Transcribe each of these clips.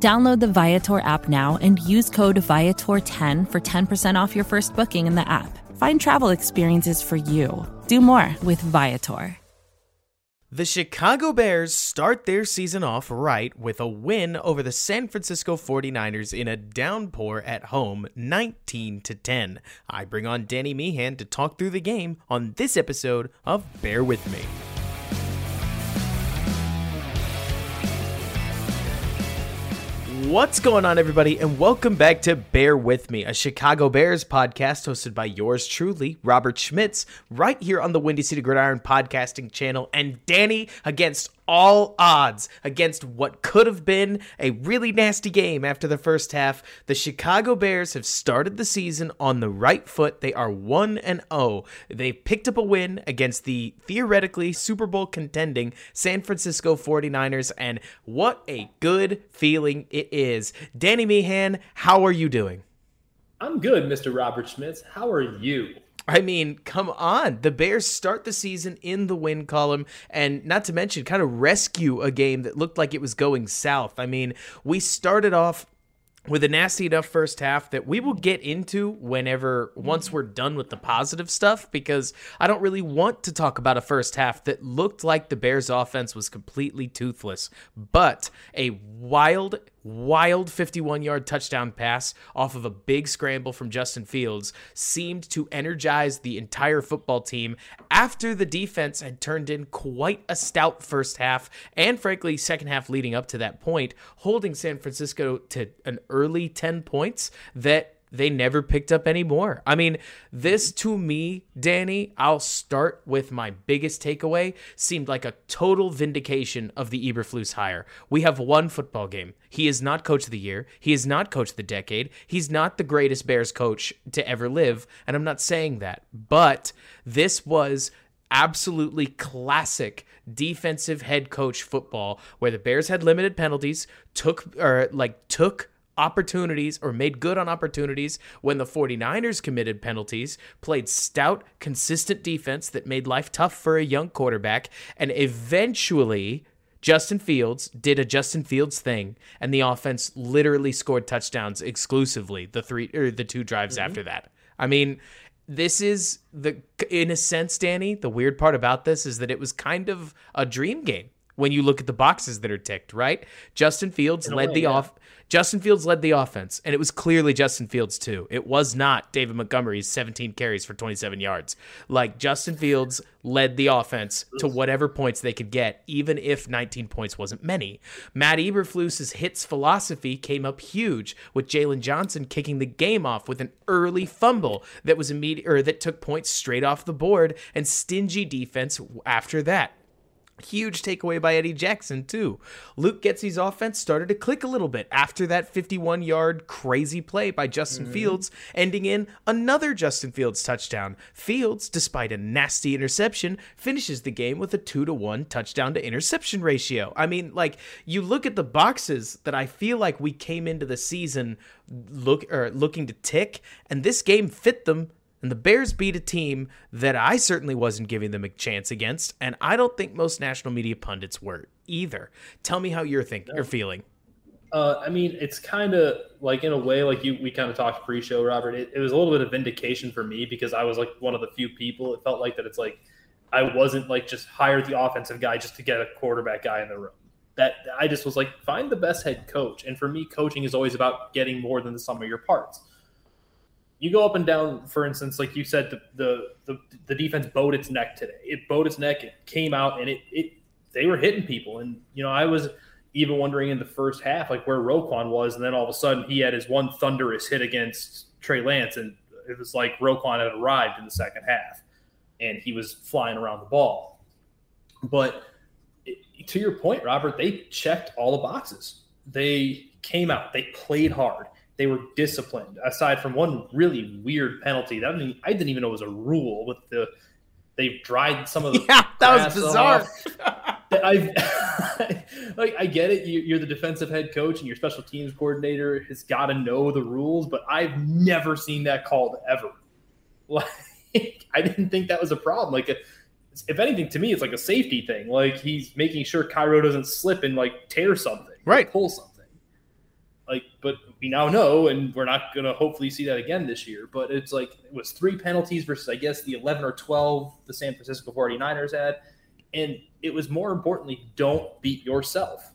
Download the Viator app now and use code Viator10 for 10% off your first booking in the app. Find travel experiences for you. Do more with Viator. The Chicago Bears start their season off right with a win over the San Francisco 49ers in a downpour at home, 19 to 10. I bring on Danny Meehan to talk through the game on this episode of Bear With Me. What's going on, everybody, and welcome back to Bear With Me, a Chicago Bears podcast hosted by yours truly, Robert Schmitz, right here on the Windy City Gridiron podcasting channel. And Danny against all odds against what could have been a really nasty game after the first half. The Chicago Bears have started the season on the right foot. They are 1 and 0. They picked up a win against the theoretically Super Bowl contending San Francisco 49ers and what a good feeling it is. Danny Meehan, how are you doing? I'm good, Mr. Robert Schmitz. How are you? I mean, come on. The Bears start the season in the win column, and not to mention, kind of rescue a game that looked like it was going south. I mean, we started off with a nasty enough first half that we will get into whenever once we're done with the positive stuff because I don't really want to talk about a first half that looked like the Bears offense was completely toothless but a wild wild 51 yard touchdown pass off of a big scramble from Justin Fields seemed to energize the entire football team after the defense had turned in quite a stout first half and, frankly, second half leading up to that point, holding San Francisco to an early 10 points that they never picked up any more. I mean, this mm-hmm. to me, Danny, I'll start with my biggest takeaway, seemed like a total vindication of the Eberflus hire. We have one football game. He is not coach of the year. He is not coach of the decade. He's not the greatest Bears coach to ever live, and I'm not saying that. But this was absolutely classic defensive head coach football where the Bears had limited penalties, took or like took opportunities or made good on opportunities when the 49ers committed penalties, played stout, consistent defense that made life tough for a young quarterback, and eventually Justin Fields did a Justin Fields thing, and the offense literally scored touchdowns exclusively the three or the two drives mm-hmm. after that. I mean, this is the in a sense, Danny. The weird part about this is that it was kind of a dream game when you look at the boxes that are ticked, right? Justin Fields led way, the yeah. off Justin Fields led the offense, and it was clearly Justin Fields too. It was not David Montgomery's 17 carries for 27 yards. Like Justin Fields led the offense to whatever points they could get, even if 19 points wasn't many. Matt Eberflus's hits philosophy came up huge with Jaylon Johnson kicking the game off with an early fumble that was immediate or that took points straight off the board and stingy defense after that. Huge takeaway by Eddie Jackson, too. Luke Getsy's offense started to click a little bit after that 51 yard crazy play by Justin mm-hmm. Fields, ending in another Justin Fields touchdown. Fields, despite a nasty interception, finishes the game with a 2 to 1 touchdown to interception ratio. I mean, like, you look at the boxes that I feel like we came into the season look or looking to tick, and this game fit them and the Bears beat a team that I certainly wasn't giving them a chance against, and I don't think most national media pundits were either. Tell me how you're thinking, you're feeling. Uh, I mean, it's kind of like in a way, like you, we kind of talked pre-show, Robert. It, it was a little bit of vindication for me because I was like one of the few people. It felt like that. It's like I wasn't like just hired the offensive guy just to get a quarterback guy in the room. That I just was like, find the best head coach. And for me, coaching is always about getting more than the sum of your parts you go up and down, for instance, like you said, the the the, the defense bowed its neck today. It bowed its neck. It came out and it it they were hitting people. And you know, I was even wondering in the first half, like where Roquan was, and then all of a sudden he had his one thunderous hit against Trey Lance, and it was like Roquan had arrived in the second half, and he was flying around the ball. But to your point, Robert, they checked all the boxes. They came out. They played hard they were disciplined. Aside from one really weird penalty, that I, mean, I didn't even know it was a rule with the they dried some of the yeah that was bizarre. I like I get it. You, are the defensive head coach and your special teams coordinator has got to know the rules, but I've never seen that called ever. Like I didn't think that was a problem. Like if anything, to me, it's like a safety thing. Like he's making sure Cairo doesn't slip and like tear something, right? Pull something. Like, but we now know, and we're not going to hopefully see that again this year. But it's like it was three penalties versus, I guess, the 11 or 12 the San Francisco 49ers had. And it was more importantly, don't beat yourself.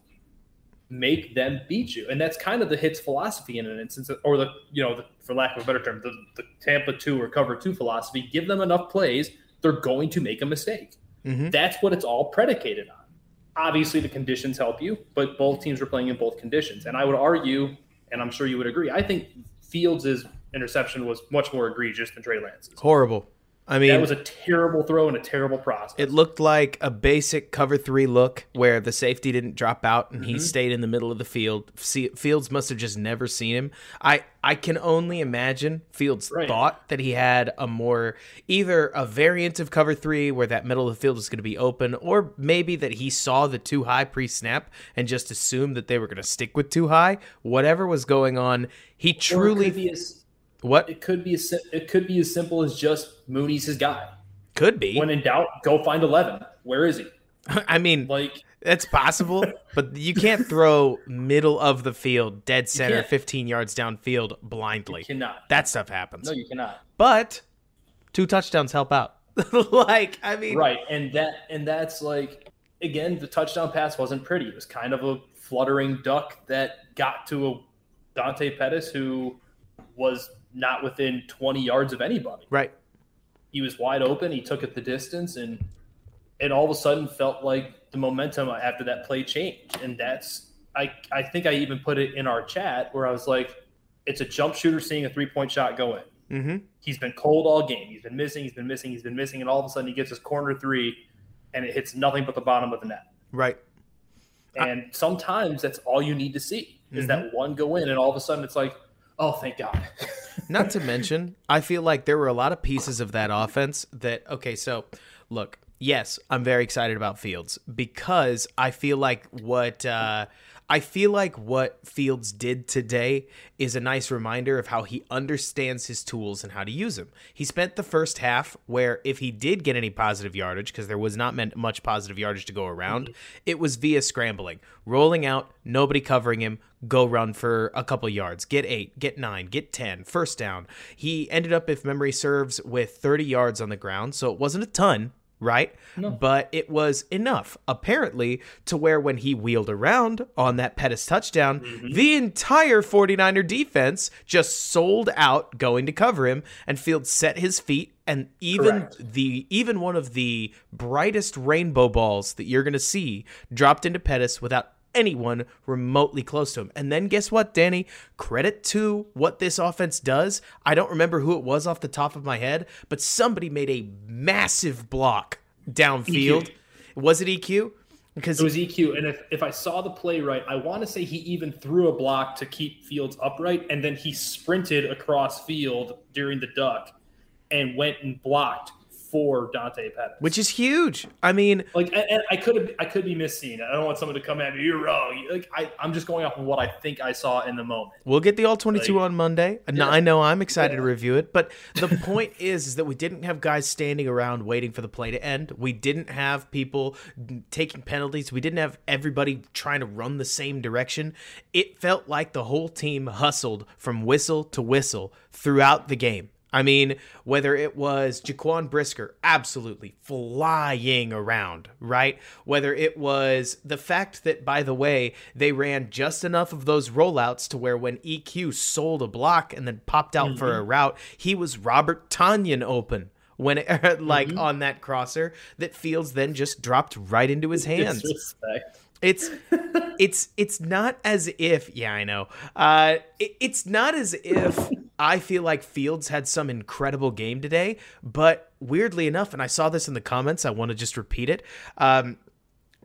Make them beat you. And that's kind of the hits philosophy in an instance, or the, you know, the, for lack of a better term, the, the Tampa 2 or cover 2 philosophy. Give them enough plays, they're going to make a mistake. Mm-hmm. That's what it's all predicated on. Obviously, the conditions help you, but both teams were playing in both conditions. And I would argue, and I'm sure you would agree, I think Fields' interception was much more egregious than Trey Lance's. Horrible. I mean, that was a terrible throw and a terrible process. It looked like a basic cover three look where the safety didn't drop out and mm-hmm. he stayed in the middle of the field. Fields must have just never seen him. I I can only imagine Fields right. thought that he had a more either a variant of cover three where that middle of the field was going to be open, or maybe that he saw the two high pre snap and just assumed that they were going to stick with two high. Whatever was going on, he truly what? It could be as, it could be as simple as just Mooney's his guy. Could be. When in doubt, go find eleven. Where is he? I mean, like that's possible, but you can't throw middle of the field, dead center, fifteen yards downfield blindly. You cannot. That stuff happens. No, you cannot. But two touchdowns help out. like, I mean, right, and that and that's like again, the touchdown pass wasn't pretty. It was kind of a fluttering duck that got to a Dante Pettis who was not within 20 yards of anybody. Right. He was wide open. He took it the distance, and it all of a sudden felt like the momentum after that play changed. And that's I I think I even put it in our chat where I was like, it's a jump shooter seeing a three point shot go in. Mm-hmm. He's been cold all game. He's been missing. He's been missing. He's been missing, and all of a sudden he gets his corner three, and it hits nothing but the bottom of the net. Right. And I, sometimes that's all you need to see is mm-hmm. that one go in, and all of a sudden it's like, oh, thank God. Not to mention, I feel like there were a lot of pieces of that offense that, okay, so look, yes, I'm very excited about Fields because I feel like what uh, I feel like what Fields did today is a nice reminder of how he understands his tools and how to use them. He spent the first half where if he did get any positive yardage, because there was not much positive yardage to go around, mm-hmm. it was via scrambling, rolling out, nobody covering him, go run for a couple yards, get eight, get nine, get 10, first down. He ended up, if memory serves, with 30 yards on the ground, so it wasn't a ton, right? No. But it was enough, apparently, to where when he wheeled around on that Pettis touchdown, mm-hmm. the entire 49er defense just sold out going to cover him, and Fields set his feet. And even Correct. the even one of the brightest rainbow balls that you're gonna see dropped into Pettis without anyone remotely close to him. And then guess what, Danny? Credit to what this offense does. I don't remember who it was off the top of my head, but somebody made a massive block downfield. EQ. Was it EQ? Because it was EQ, and if, if I saw the play right, I want to say he even threw a block to keep Fields upright, and then he sprinted across field during the duck and went and blocked for Dante Pettis, which is huge. I mean, like, and, and I could I could be missing. I don't want someone to come at me. You're wrong. Like, I, I'm just going off of what I think I saw in the moment. We'll get the all 22 like, on Monday. Yeah. I know I'm excited yeah. to review it, but the point is, is that we didn't have guys standing around waiting for the play to end. We didn't have people taking penalties. We didn't have everybody trying to run the same direction. It felt like the whole team hustled from whistle to whistle throughout the game. I mean, whether it was Jaquan Brisker absolutely flying around, right? Whether it was the fact that, by the way, they ran just enough of those rollouts to where when EQ sold a block and then popped out mm-hmm. for a mm-hmm. route, he was Robert Tonyan open when it, like mm-hmm. on that crosser that Fields then just dropped right into his hands. Disrespect. It's it's it's not as if yeah I know uh it, it's not as if I feel like Fields had some incredible game today, but weirdly enough, and I saw this in the comments, I want to just repeat it. Um,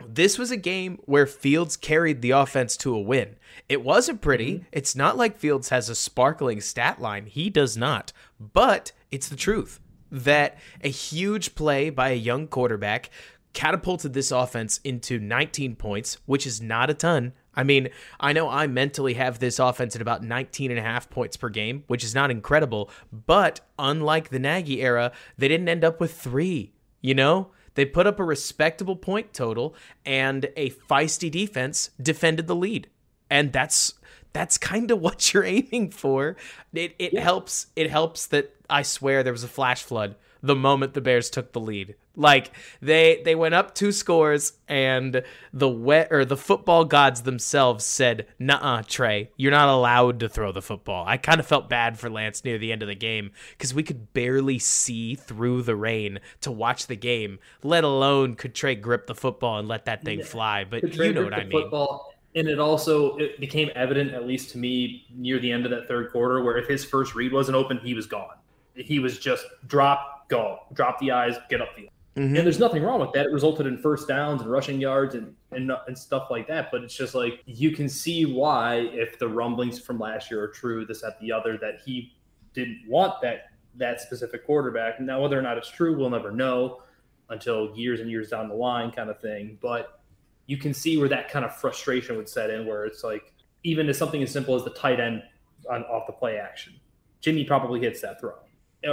this was a game where Fields carried the offense to a win. It wasn't pretty. Mm-hmm. It's not like Fields has a sparkling stat line. He does not. But it's the truth that a huge play by a young quarterback catapulted this offense into 19 points, which is not a ton. I mean, I know I mentally have this offense at about 19 and a half points per game, which is not incredible, but unlike the Nagy era, they didn't end up with 3, you know? They put up a respectable point total and a feisty defense defended the lead. And that's that's kind of what you're aiming for. It it yeah. helps it helps that I swear there was a flash flood the moment the Bears took the lead. Like they they went up two scores and the wet or the football gods themselves said, "Nah, Trey, you're not allowed to throw the football." I kind of felt bad for Lance near the end of the game because we could barely see through the rain to watch the game, let alone could Trey grip the football and let that thing yeah. fly. But you know what I mean. Football, and it also it became evident, at least to me, near the end of that third quarter, where if his first read wasn't open, he was gone. He was just drop, go, drop the eyes, get up the Mm-hmm. And there's nothing wrong with that. It resulted in first downs and rushing yards and, and and stuff like that. But it's just like you can see why, if the rumblings from last year are true, this at the other, that he didn't want that that specific quarterback. Now, whether or not it's true, we'll never know until years and years down the line, kind of thing. But you can see where that kind of frustration would set in, where it's like even as something as simple as the tight end on off the play action, Jimmy probably hits that throw,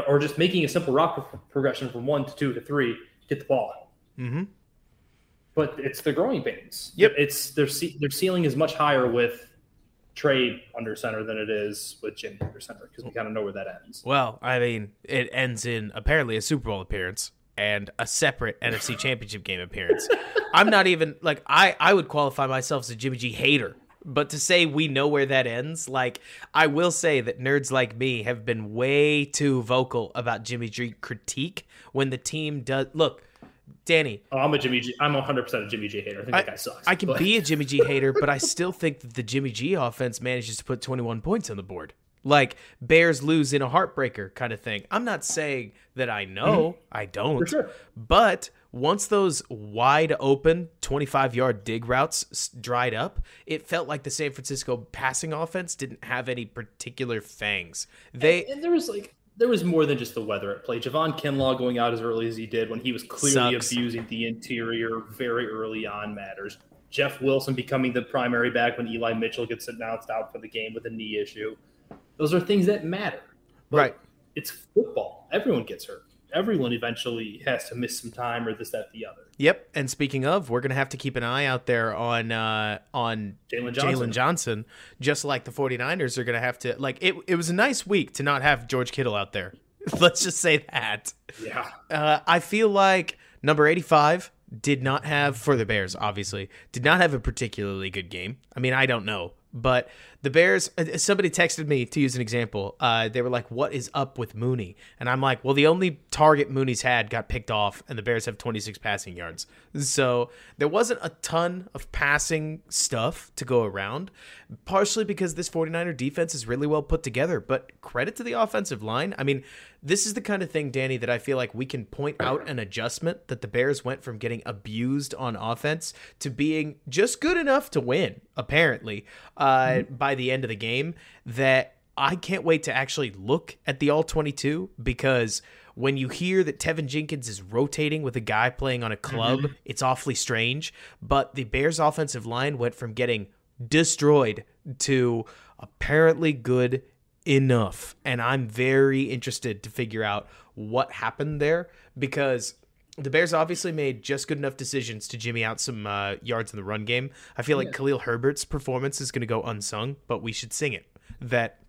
or just making a simple rock progression from one to two to three get the ball out. Mm-hmm. But it's the growing pains. Yep. It's their their ceiling is much higher with Trey under center than it is with Jimmy under center because we kind of know where that ends. Well, I mean, it ends in apparently a Super Bowl appearance and a separate NFC Championship game appearance. I'm not even like I I would qualify myself as a Jimmy G hater but to say we know where that ends, like I will say that nerds like me have been way too vocal about Jimmy G critique when the team does look. Danny, oh, I'm a Jimmy G. I'm 100 percent a Jimmy G hater. I think I, that guy sucks. I can but. be a Jimmy G hater, but I still think that the Jimmy G offense manages to put 21 points on the board. Like Bears lose in a heartbreaker kind of thing. I'm not saying that I know. Mm-hmm. I don't. Sure. But once those wide open 25 yard dig routes dried up, it felt like the San Francisco passing offense didn't have any particular fangs. They and, and there was like there was more than just the weather at play. Javon Kinlaw going out as early as he did when he was clearly sucks. abusing the interior very early on matters. Jeff Wilson becoming the primary back when Eli Mitchell gets announced out for the game with a knee issue. Those are things that matter. But right. It's football. Everyone gets hurt everyone eventually has to miss some time or this, that, the other. Yep. And speaking of, we're gonna have to keep an eye out there on uh, on Jaylon Johnson. Johnson, just like the 49ers are gonna have to like it. It was a nice week to not have George Kittle out there. Let's just say that. Yeah. Uh, I feel like number 85 did not have for the Bears. Obviously, did not have a particularly good game. I mean, I don't know but the Bears, uh, somebody texted me to use an example. Uh, they were like, "What is up with Mooney?" And I'm like, "Well, the only target Mooney's had got picked off, and the Bears have 26 passing yards. So there wasn't a ton of passing stuff to go around. Partially because this 49er defense is really well put together, but credit to the offensive line. I mean, this is the kind of thing, Danny, that I feel like we can point out an adjustment that the Bears went from getting abused on offense to being just good enough to win, apparently, uh, mm-hmm. By the end of the game. That I can't wait to actually look at the all 22 because when you hear that Teven Jenkins is rotating with a guy playing on a club, mm-hmm. it's awfully strange. But the Bears' offensive line went from getting destroyed to apparently good enough. And I'm very interested to figure out what happened there because the Bears obviously made just good enough decisions to jimmy out some uh, yards in the run game. I feel like yeah. Khalil Herbert's performance is going to go unsung, but we should sing it. That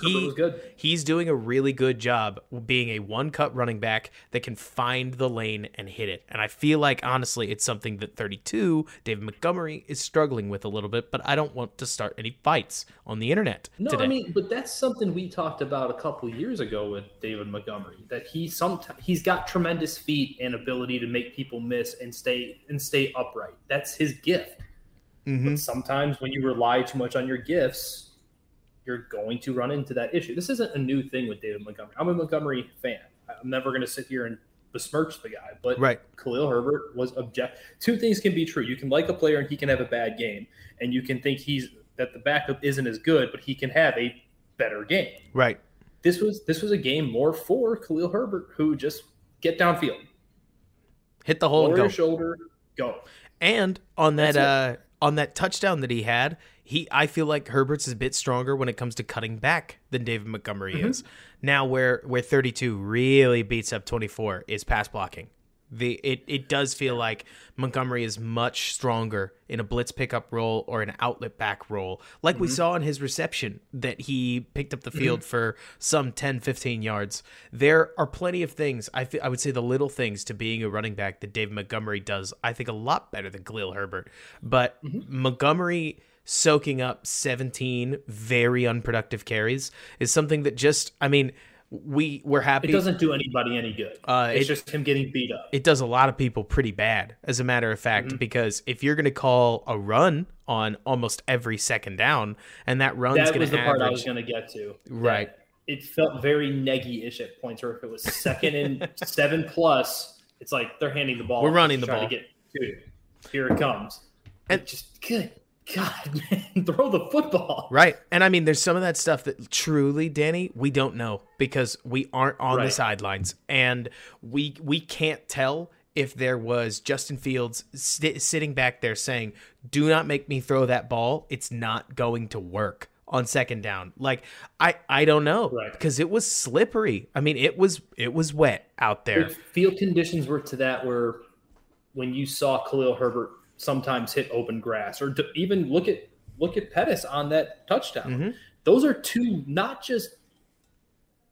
he. He's doing a really good job being a one cut running back that can find the lane and hit it. And I feel like honestly, it's something that 32 David Montgomery is struggling with a little bit. But I don't want to start any fights on the internet. No, today. I mean, but that's something we talked about a couple years ago with David Montgomery. That he sometimes he's got tremendous feet and ability to make people miss and stay and stay upright. That's his gift. Mm-hmm. But sometimes when you rely too much on your gifts you're going to run into that issue. This isn't a new thing with David Montgomery. I'm a Montgomery fan. I'm never going to sit here and besmirch the guy, but Right. Khalil Herbert was object. Two things can be true. You can like a player and he can have a bad game, and you can think he's that the backup isn't as good, but he can have a better game. Right. This was this was a game more for Khalil Herbert, who just get downfield, Hit the hole lower and go. shoulder, go. And on that uh on that touchdown that he had, he I feel like Herbert's is a bit stronger when it comes to cutting back than David Montgomery Mm-hmm. is. Now where where 32 really beats up 24 is pass blocking. The it it does feel like Montgomery is much stronger in a blitz pickup role or an outlet back role. Like we mm-hmm. saw in his reception that he picked up the mm-hmm. field for some 10 15 yards. There are plenty of things I fe- I would say the little things to being a running back that David Montgomery does I think a lot better than Khalil Herbert. But mm-hmm. Montgomery soaking up 17 very unproductive carries is something that just I mean we we're happy It doesn't do anybody any good. Uh, it's it- just him getting beat up. it does a lot of people pretty bad, as a matter of fact, Mm-hmm. because if you're going to call a run on almost every second down, and that run's that was the part I was going to get to. Right. It felt very Nagy-ish at points, where if it was second and seven plus, it's like they're handing the ball. We're running the ball. To get, here it comes. And- And just good God, man, throw the football. right? And I mean, there's some of that stuff that truly, Danny, we don't know because we aren't on the sidelines, and we we can't tell if there was Justin Fields sti sitting back there saying, "Do not make me throw that ball. It's not going to work." on second down like i i don't know Right. because it was slippery i mean it was it was wet out there If field conditions were to that where when you saw Khalil Herbert sometimes hit open grass, or even look at look at Pettis on that touchdown. Mhm. Those are two not just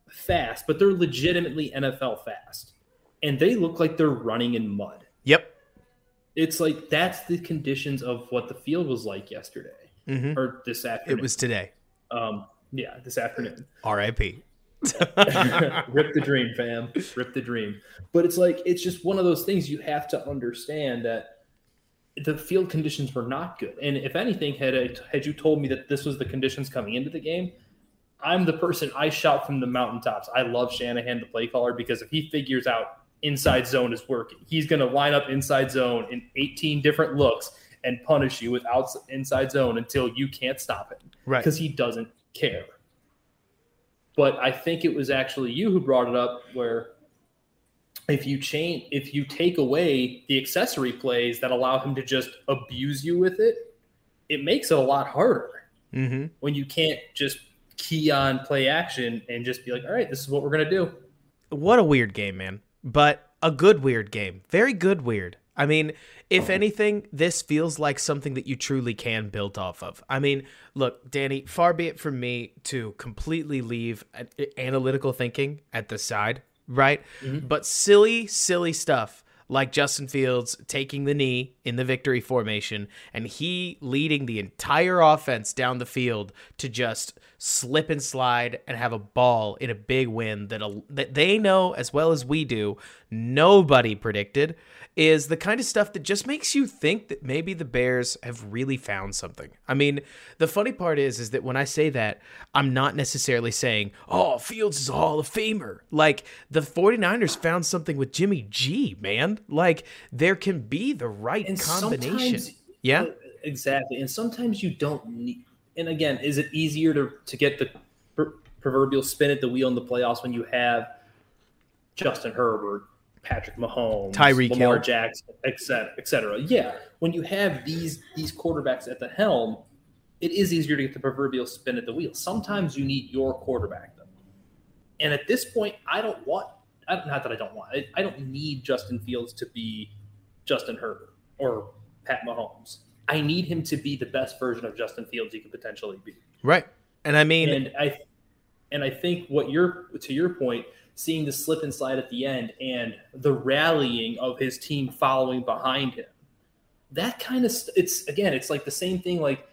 fast, but they're legitimately NFL fast, and they look like they're running in mud. yep It's like that's the conditions of what the field was like yesterday Mhm. or this afternoon. it was today um, yeah, this afternoon. rip Rip the dream, fam. Rip the dream. But it's like it's just one of those things you have to understand that the field conditions were not good. And if anything, had I, had you told me that this was the conditions coming into the game, I'm the person I shout from the mountaintops. I love Shanahan, the play caller, because if he figures out inside zone is working, he's going to line up inside zone in 18 different looks and punish you with outs inside zone until you can't stop it right because he doesn't care. But I think it was actually you who brought it up where if you change if you take away the accessory plays that allow him to just abuse you with it, it makes it a lot harder mm-hmm. when you can't just key on play action and just be like, all right, this is what we're gonna do. what a weird game, man. But a good weird game. Very good weird. I mean, if anything, this feels like something that you truly can build off of. I mean, look, Danny, far be it from me to completely leave analytical thinking at the side, right? Mm-hmm. But silly, silly stuff like Justin Fields taking the knee in the victory formation and he leading the entire offense down the field to just slip and slide and have a ball in a big win that that they know as well as we do nobody predicted is the kind of stuff that just makes you think that maybe the Bears have really found something. I mean, the funny part is is that when I say that, I'm not necessarily saying, "Oh, Fields is a Hall of Famer." Like the 49ers found something with Jimmy G, man. Like there can be the right And combination. Yeah? Uh, exactly. And sometimes you don't need. And again, is it easier to to get the proverbial spin at the wheel in the playoffs when you have Justin Herbert, Patrick Mahomes, Tyreek Lamar Hill. Jackson, et cetera, et cetera? Yeah, when you have these these quarterbacks at the helm, it is easier to get the proverbial spin at the wheel. Sometimes you need your quarterback though. And at this point, I don't want. Not that I don't want. I, I don't need Justin Fields to be Justin Herbert or Pat Mahomes. I need him to be the best version of Justin Fields he could potentially be. Right. And I mean, And I and I think what you're to your point, seeing the slip and slide at the end and the rallying of his team following behind him, that kind of st- it's again, it's like the same thing. Like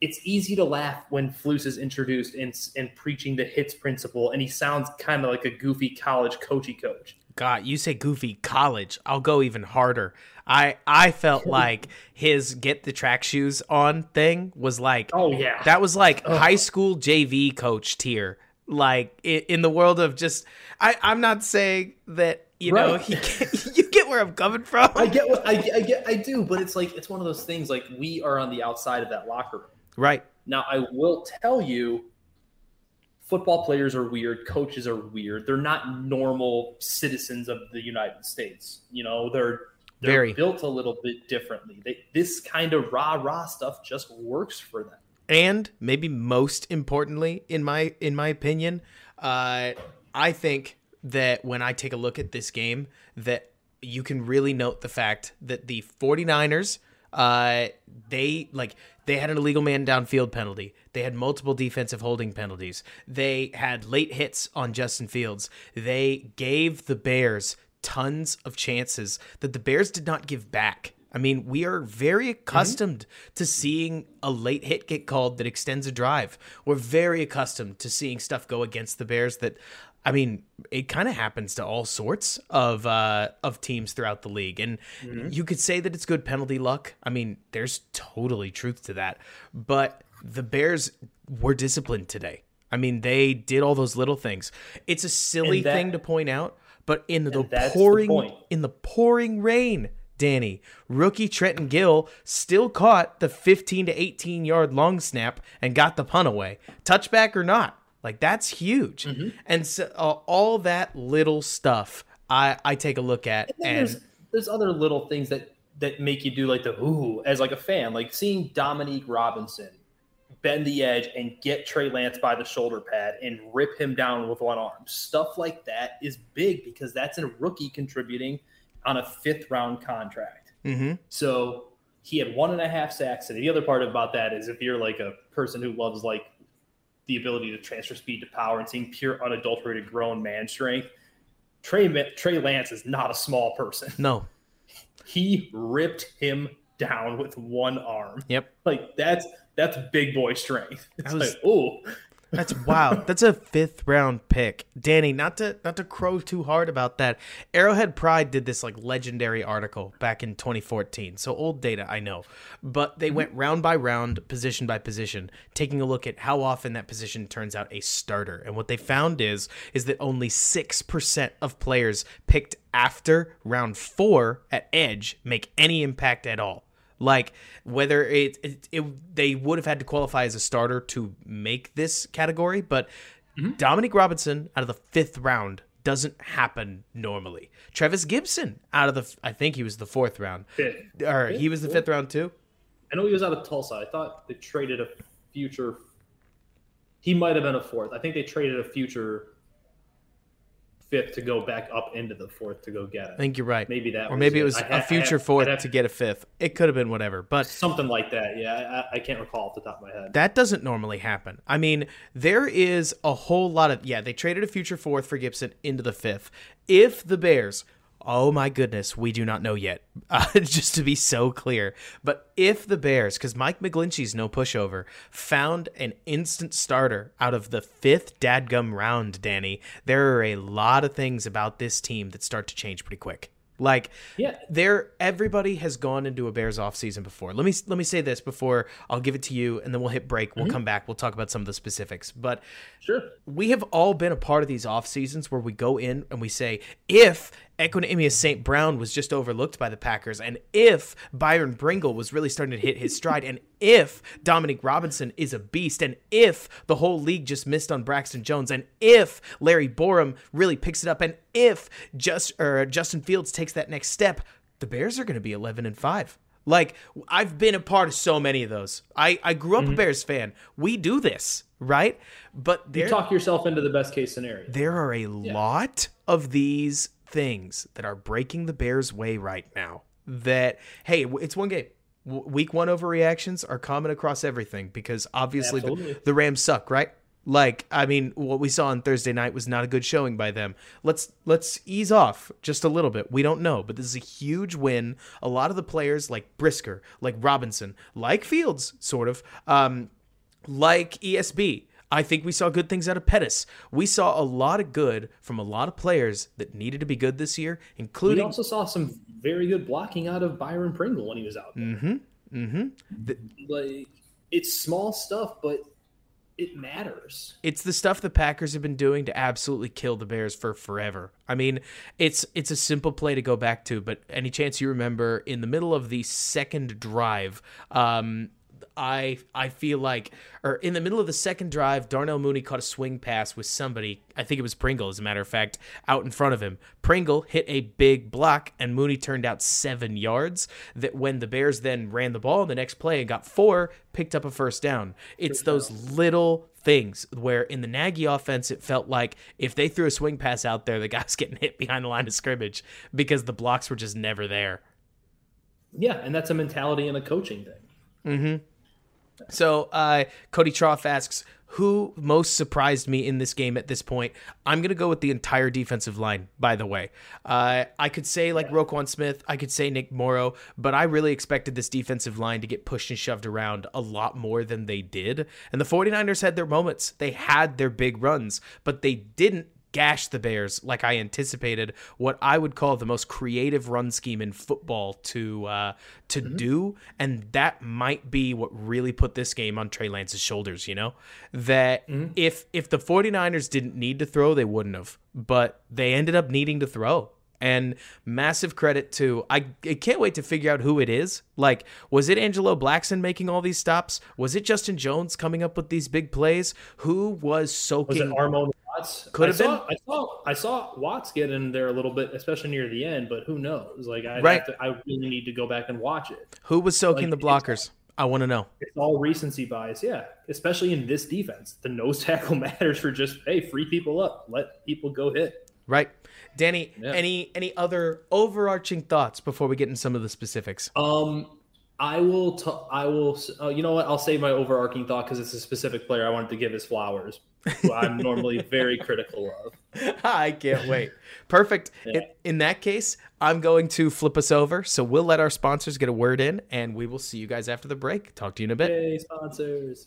it's easy to laugh when Flus is introduced and and preaching the hits principle, and he sounds kind of like a goofy college coachy coach. God, you say goofy college. I'll go even harder. I I felt like his get the track shoes on thing was like Oh yeah, that was like high school JV coach tier. Like in the world of just I I'm not saying that You know, Right. he you get where I'm coming from. I get what I, I get. I do, but it's like it's one of those things. Like we are on the outside of that locker room. right. Now, I will tell you, football players are weird. Coaches are weird. They're not normal citizens of the United States. You know, they're they're Very. built a little bit differently. They, this kind of rah rah stuff just works for them. And maybe most importantly, in my in my opinion, uh, I think that when I take a look at this game, that you can really note the fact that the 49ers, uh, they like they had an illegal man downfield penalty. They had multiple defensive holding penalties. They had late hits on Justin Fields. They gave the Bears tons of chances that the Bears did not give back. I mean, we are very accustomed to seeing a late hit get called that extends a drive. We're very accustomed to seeing stuff go against the Bears that I mean, it kind of happens to all sorts of uh, of teams throughout the league, and you could say that it's good penalty luck. I mean, there's totally truth to that, but the Bears were disciplined today. I mean, they did all those little things. It's a silly that- thing to point out, but in the that's the pouring in the pouring rain, Danny, rookie Trenton Gill still caught the 15 to 18 yard long snap and got the punt away. Touchback or not, like that's huge. Mm-hmm. And so uh, all that little stuff, I I take a look at And and there's there's other little things that that make you do like the ooh as like a fan, like seeing Dominique Robinson bend the edge and get Trey Lance by the shoulder pad and rip him down with one arm. Stuff like that is big because that's a rookie contributing on a fifth round contract. Mhm. So he had one and a half sacks. And the other part about that is if you're like a person who loves like the ability to transfer speed to power and seeing pure unadulterated grown man strength, Trey Trey Lance is not a small person. no, He ripped him down with one arm. yep, Like that's that's big boy strength. It's was- like, oh, That's wild. That's a fifth round pick. Danny, not to not to crow too hard about that. Arrowhead Pride did this like legendary article back in 2014. So old data, I know. But they went round by round, position by position, taking a look at how often that position turns out a starter. And what they found is is that only 6% of players picked after round 4 at edge make any impact at all. Like whether it, it, it they would have had to qualify as a starter to make this category, but mm-hmm. Dominique Robinson out of the fifth round doesn't happen normally. Travis Gibson out of the I think he was the fourth round, fifth. or he was the fifth round too. I know he was out of Tulsa. I thought they traded a future. He might have been a fourth. I think they traded a future fifth to go back up into the fourth to go get it. I think you're right. Maybe that or was maybe it it. was I a future fourth to get a fifth. It could have been whatever, but Something like that. Yeah, I, I can't recall off the top of my head. That doesn't normally happen. I mean, there is a whole lot of yeah. They traded a future fourth for Gibson into the fifth. If the Bears, oh my goodness, we do not know yet. Uh, just to be so clear, but if the Bears, because Mike McGlinchey's no pushover, found an instant starter out of the fifth dadgum round, Danny, there are a lot of things about this team that start to change pretty quick. Like Yeah. there everybody has gone into a Bears offseason before. Let me let me say this before I'll give it to you and then we'll hit break. We'll come back. We'll talk about some of the specifics. But Sure. we have all been a part of these off seasons where we go in and we say if Equanimeous St. Brown was just overlooked by the Packers, and if Byron Pringle was really starting to hit his stride, and if Dominique Robinson is a beast, and if the whole league just missed on Braxton Jones, and if Larry Borom really picks it up, and if just or Justin Fields takes that next step, the Bears are going to be eleven and five. Like I've been a part of so many of those. I I grew up a mm-hmm. Bears fan. We do this, right? But there You talk yourself into the best case scenario. there are a lot of these things that are breaking the Bears' way right now. That hey, it's one game. Week one overreactions are common across everything because obviously the, the Rams suck, right? Like, I mean, what we saw on Thursday night was not a good showing by them. Let's let's ease off just a little bit. We don't know, but this is a huge win. A lot of the players like Brisker, like Robinson, like Fields, sort of, um, like ESB. I think we saw good things out of Pettis. We saw a lot of good from a lot of players that needed to be good this year, including. We also saw some very good blocking out of Byron Pringle when he was out there. Mm-hmm. Mm-hmm. Like it's small stuff, but it matters. It's the stuff the Packers have been doing to absolutely kill the Bears for forever. I mean, it's it's a simple play to go back to, but any chance you remember in the middle of the second drive, um, I I feel like, or in the middle of the second drive, Darnell Mooney caught a swing pass with somebody. I think it was Pringle, as a matter of fact, out in front of him. Pringle hit a big block, and Mooney turned out seven yards. That when the Bears then ran the ball in the next play and got four, picked up a first down. It's those little things where in the Nagy offense, it felt like if they threw a swing pass out there, the guy's getting hit behind the line of scrimmage because the blocks were just never there. Yeah, and that's a mentality and a coaching thing. Mm-hmm. So uh, Cody Trough asks, who most surprised me in this game at this point? I'm going to go with the entire defensive line, by the way. Uh, I could say like Roquan Smith, I could say Nick Morrow, but I really expected this defensive line to get pushed and shoved around a lot more than they did. And the 49ers had their moments. They had their big runs, but they didn't gash the Bears like I anticipated. What I would call the most creative run scheme in football to uh, to mm-hmm. do, and that might be what really put this game on Trey Lance's shoulders. You know that mm-hmm. if if the 49ers didn't need to throw, they wouldn't have, but they ended up needing to throw. And massive credit to I, I can't wait to figure out who it is. Like, was it Angelo Blackson making all these stops? Was it Justin Jones coming up with these big plays? Who was soaking? Was it Armon Watts could have been. I saw I saw Watts get in there a little bit, especially near the end. But who knows? Like I right. To, I really need to go back and watch it. Who was soaking like, the blockers? I want to know. It's all recency bias, yeah. Especially in this defense, the nose tackle matters for just hey, free people up, let people go hit. Right, Danny. Yeah. Any any other overarching thoughts before we get into some of the specifics? Um, I will. T- I will. Uh, you know what? I'll say my overarching thought because it's a specific player I wanted to give his flowers. Who I'm normally very critical of. I can't wait. Perfect. Yeah. In, in, that case, I'm going to flip us over. So we'll let our sponsors get a word in, and we will see you guys after the break. Talk to you in a bit. Hey, sponsors.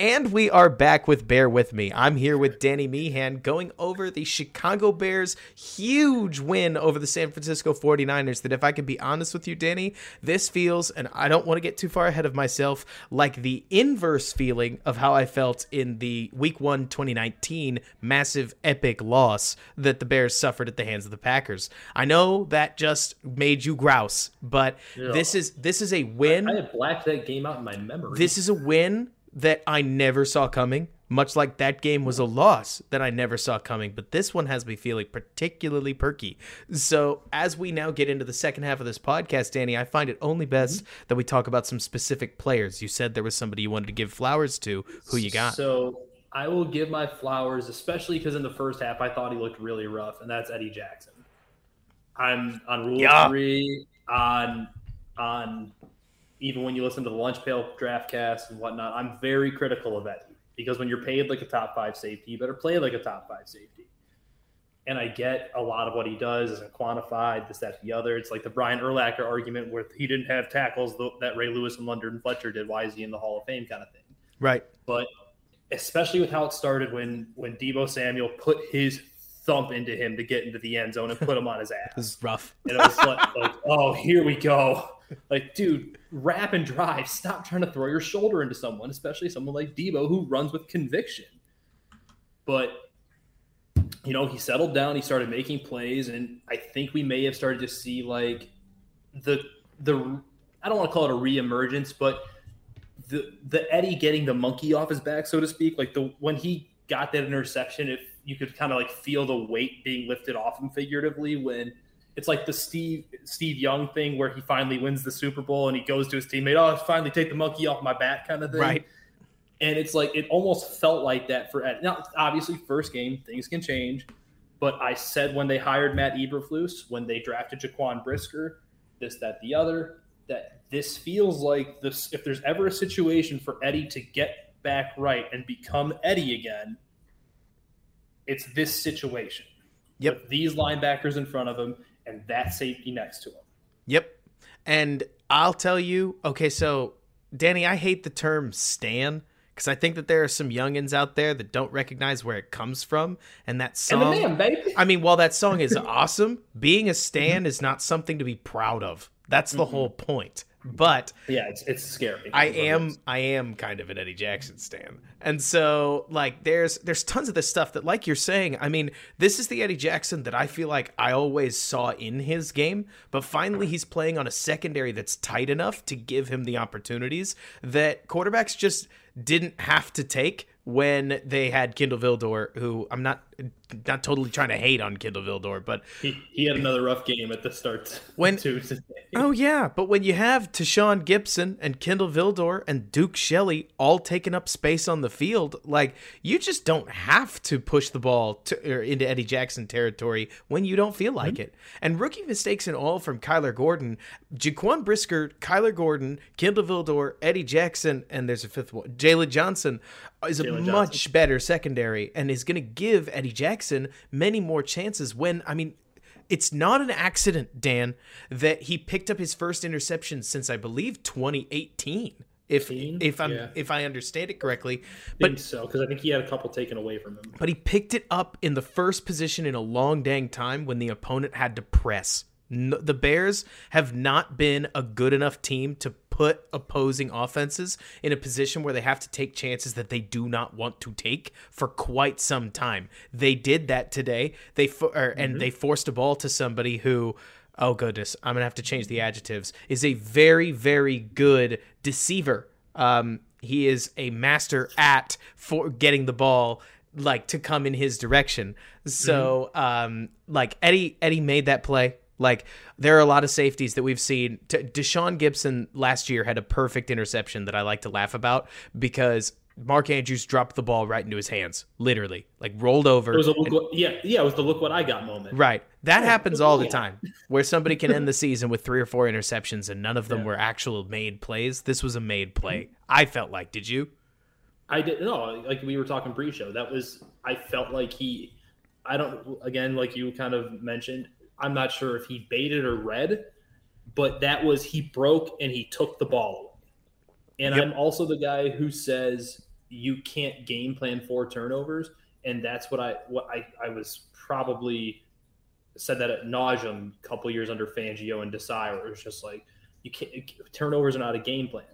And we are back with Bear With Me. I'm here with Danny Meehan going over the Chicago Bears' huge win over the San Francisco 49ers. That, if I can be honest with you, Danny, this feels, and I don't want to get too far ahead of myself, like the inverse feeling of how I felt in the Week 1 2019 massive epic loss that the Bears suffered at the hands of the Packers. I know that just made you grouse, but yeah. this is this is a win. I, I have blacked that game out in my memory. This is a win that I never saw coming, much like that game was a loss that I never saw coming. But this one has me feeling particularly perky. So, as we now get into the second half of this podcast, Danny, I find it only best mm-hmm. that we talk about some specific players. You said there was somebody you wanted to give flowers to. Who you got? So, I will give my flowers, especially because in the first half I thought he looked really rough, and that's Eddie Jackson. I'm on rule yeah. three on on even when you listen to the lunch pail draft cast and whatnot, I'm very critical of that because when you're paid like a top five safety, you better play like a top five safety. And I get a lot of what he does isn't quantified, this, that, the other. It's like the Brian Urlacher argument where he didn't have tackles that Ray Lewis and London Fletcher did. Why is he in the Hall of Fame kind of thing? Right. But especially with how it started when when Deebo Samuel put his thump into him to get into the end zone and put him on his ass. this is rough. And it was like, like, oh, here we go. Like, dude, wrap and drive. Stop trying to throw your shoulder into someone, especially someone like Deebo who runs with conviction. But you know, he settled down. He started making plays, and I think we may have started to see like the the I don't want to call it a reemergence, but the the Eddie getting the monkey off his back, so to speak, like the when he got that interception, if you could kind of like feel the weight being lifted off him figuratively when it's like the Steve Steve Young thing where he finally wins the Super Bowl and he goes to his teammate, "Oh, finally take the monkey off my back," kind of thing. Right. And it's like it almost felt like that for Ed. Now, obviously, first game things can change, but I said when they hired Matt Eberflus, when they drafted Jaquan Brisker, this, that, the other, that this feels like this. If there's ever a situation for Eddie to get back right and become Eddie again, it's this situation. Yep. With these linebackers in front of him and that safety next to him. Yep. And I'll tell you, okay, so Danny, I hate the term stan because I think that there are some youngins out there that don't recognize where it comes from. And that song, and man, baby. I mean, while that song is awesome, being a stan mm-hmm. is not something to be proud of. That's the mm-hmm. whole point. But yeah, it's it's scary. I am I am kind of an Eddie Jackson stan. And so like there's there's tons of this stuff that like you're saying, I mean, this is the Eddie Jackson that I feel like I always saw in his game, but finally he's playing on a secondary that's tight enough to give him the opportunities that quarterbacks just didn't have to take when they had Kindle Vildor, who I'm not not totally trying to hate on Kindle Vildor, but he, he had another rough game at the start. When oh yeah, but when you have Tashaun Gipson and Kindle Vildor and Duke Shelley all taking up space on the field, like you just don't have to push the ball to, into Eddie Jackson territory when you don't feel like mm-hmm. it. And rookie mistakes and all from Kyler Gordon, Jaquan Brisker, Kyler Gordon, Kindle Vildor, Eddie Jackson, and there's a fifth one, Jaylon Johnson is a Johnson. much better secondary and is going to give Eddie Jackson many more chances when I mean it's not an accident, Dan, that he picked up his first interception since I believe 2018. If 15? if I'm yeah. if I understand it correctly, but so because I think he had a couple taken away from him. But he picked it up in the first position in a long dang time when the opponent had to press. No, the Bears have not been a good enough team to put opposing offenses in a position where they have to take chances that they do not want to take for quite some time. They did that today. They fo- or, and mm-hmm. they forced a ball to somebody who oh goodness, I'm gonna have to change the adjectives. Is a very very good deceiver. Um, he is a master at for getting the ball like to come in his direction. So mm-hmm. um, like Eddie Eddie made that play. Like there are a lot of safeties that we've seen. T- Tashaun Gipson last year had a perfect interception that I like to laugh about because Mark Andrews dropped the ball right into his hands, literally, like rolled over. It was a look and, what, yeah, yeah, it was the look what I got moment. Right, that yeah, happens all the time, where somebody can end the season with three or four interceptions and none of them yeah. were actual made plays. This was a made play. Mm-hmm. I felt like, did you? I did no, like we were talking pre-show. That was I felt like he. I don't again, like you kind of mentioned. I'm not sure if he baited or read, but that was he broke and he took the ball away. And yep. I'm also the guy who says you can't game plan for turnovers, and that's what I what I, I was probably said that at nauseum a couple years under Fangio and Desai, where was just like you can't turnovers are not a game plan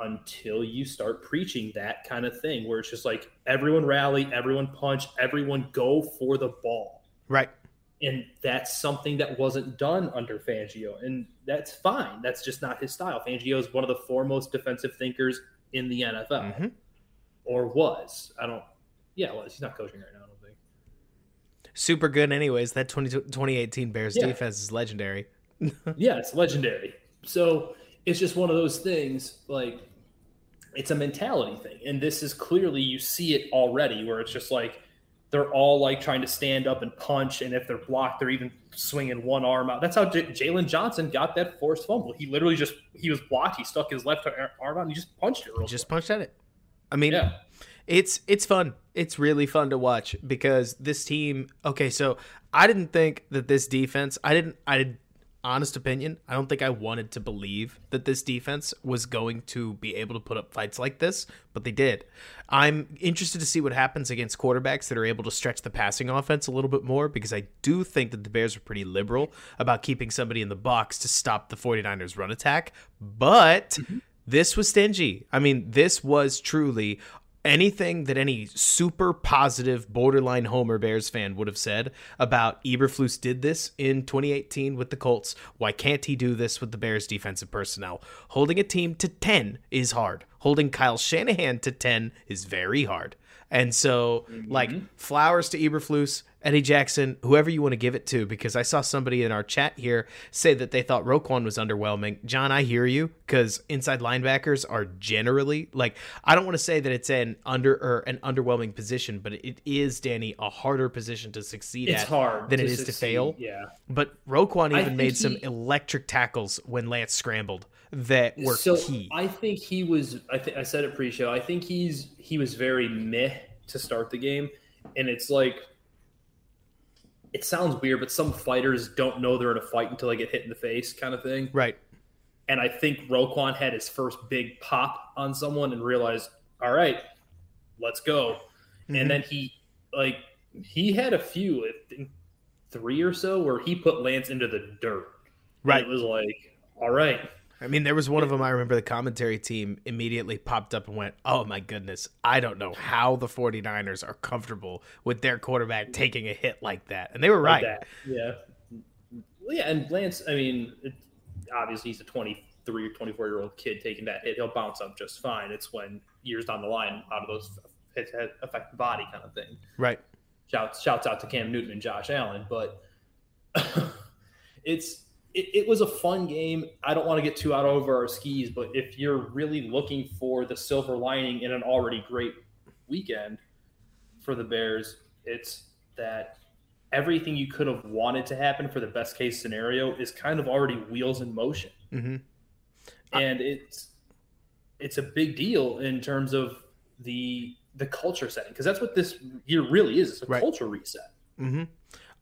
until you start preaching that kind of thing, where it's just like everyone rally, everyone punch, everyone go for the ball. Right and that's something that wasn't done under Fangio, and that's fine. That's just not his style. Fangio is one of the foremost defensive thinkers in the NFL, mm-hmm. or was. I don't. Yeah, well, he's not coaching right now. I don't think. Super good, anyways. That 20, 2018 Bears yeah. defense is legendary. yeah, it's legendary. So it's just one of those things. Like it's a mentality thing, and this is clearly you see it already, where it's just like they're all like trying to stand up and punch, and if they're blocked, they're even swinging one arm out. That's how J- Jaylon Johnson got that forced fumble. He literally just he was blocked. He stuck his left arm out and he just punched it. just punched at it. I mean, yeah. it's it's fun. It's really fun to watch because this team. Okay, so I didn't think that this defense. I didn't. I did honest opinion, I don't think I wanted to believe that this defense was going to be able to put up fights like this, but they did. I'm interested to see what happens against quarterbacks that are able to stretch the passing offense a little bit more because I do think that the Bears are pretty liberal about keeping somebody in the box to stop the 49ers run attack, but mm-hmm. this was stingy. I mean, this was truly anything that any super positive borderline homer bears fan would have said about eberflus did this in 2018 with the colts. Why can't he do this with the bears defensive personnel? Holding a team to 10 is hard. Holding Kyle Shanahan to 10 is very hard. And so, like, mm-hmm. flowers to Eberflus, Eddie Jackson, whoever you want to give it to, because I saw somebody in our chat here say that they thought Roquan was underwhelming. John, I hear you, because inside linebackers are generally like I don't want to say that it's an under or an underwhelming position, but it is, Danny, a harder position to succeed It's at hard than it is to fail. yeah. But Roquan even made some electric tackles when Lance scrambled that were so key. I think he was. I think I said it pre-show. I think he's he was very meh to start the game, and it's like it sounds weird, but some fighters don't know they're in a fight until they get hit in the face, kind of thing. right. And I think Roquan had his first big pop on someone and realized, all right, let's go. Mm-hmm. And then he like he had a few, I think three or so, where he put Lance into the dirt. And Right. it was like, all right, I mean, there was one of them I remember the commentary team immediately popped up and went, Oh my goodness, I don't know how the 49ers are comfortable with their quarterback taking a hit like that. And they were right. like. Yeah. Well, yeah, and Lance, I mean, it, obviously he's a 23 or 24 year old kid taking that hit. He'll bounce up just fine. It's when years down the line, how of those hits affect the body kind of thing. Right. Shouts, shouts out to Cam Newton and Josh Allen. But it's, it, it was a fun game. I don't want to get too out over our skis, but if you're really looking for the silver lining in an already great weekend for the Bears, it's that everything you could have wanted to happen for the best case scenario is kind of already wheels in motion. hmm And it's it's a big deal in terms of the the culture setting because that's what this year really is. It's a Right. culture reset. hmm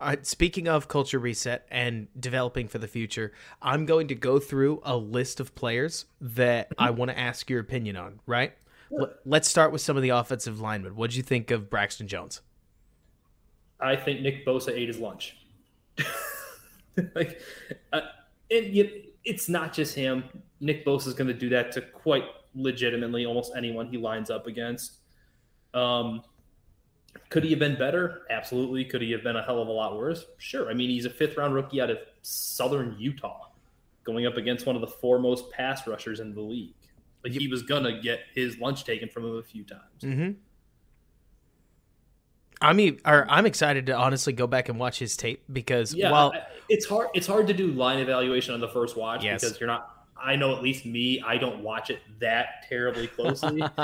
Uh, speaking of culture reset and developing for the future, I'm going to go through a list of players that I want to ask your opinion on, right? L- let's start with some of the offensive linemen. What would you think of Braxton Jones? I think Nick Bosa ate his lunch. like, uh, and yet it's not just him. Nick Bosa is going to do that to quite legitimately almost anyone he lines up against. Um, could he have been better? Absolutely. Could he have been a hell of a lot worse? Sure. I mean, he's a fifth round rookie out of Southern Utah, going up against one of the foremost pass rushers in the league. Like he was gonna get his lunch taken from him a few times. Mm-hmm. I'm e- I'm excited to honestly go back and watch his tape because Yeah, while it's hard. It's hard to do line evaluation on the first watch Yes. because you're not. I know at least me. I don't watch it that terribly closely.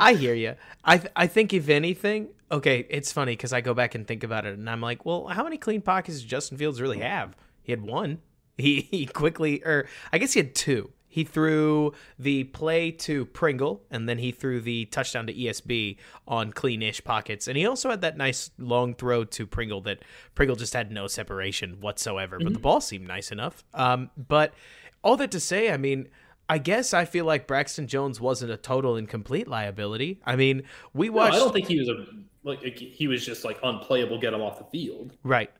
I hear you. I th- I think if anything, okay, it's funny because I go back and think about it, and I'm like, well, how many clean pockets does Justin Fields really have? He had one. He he quickly, or I guess he had two. He threw the play to Pringle, and then he threw the touchdown to ESB on clean-ish pockets, and he also had that nice long throw to Pringle that Pringle just had no separation whatsoever, but the ball seemed nice enough. Um, but all that to say, I mean. I guess I feel like Braxton Jones wasn't a total and complete liability. I mean, we No, watched I don't think he was a like he was just like unplayable. Get him off the field. right.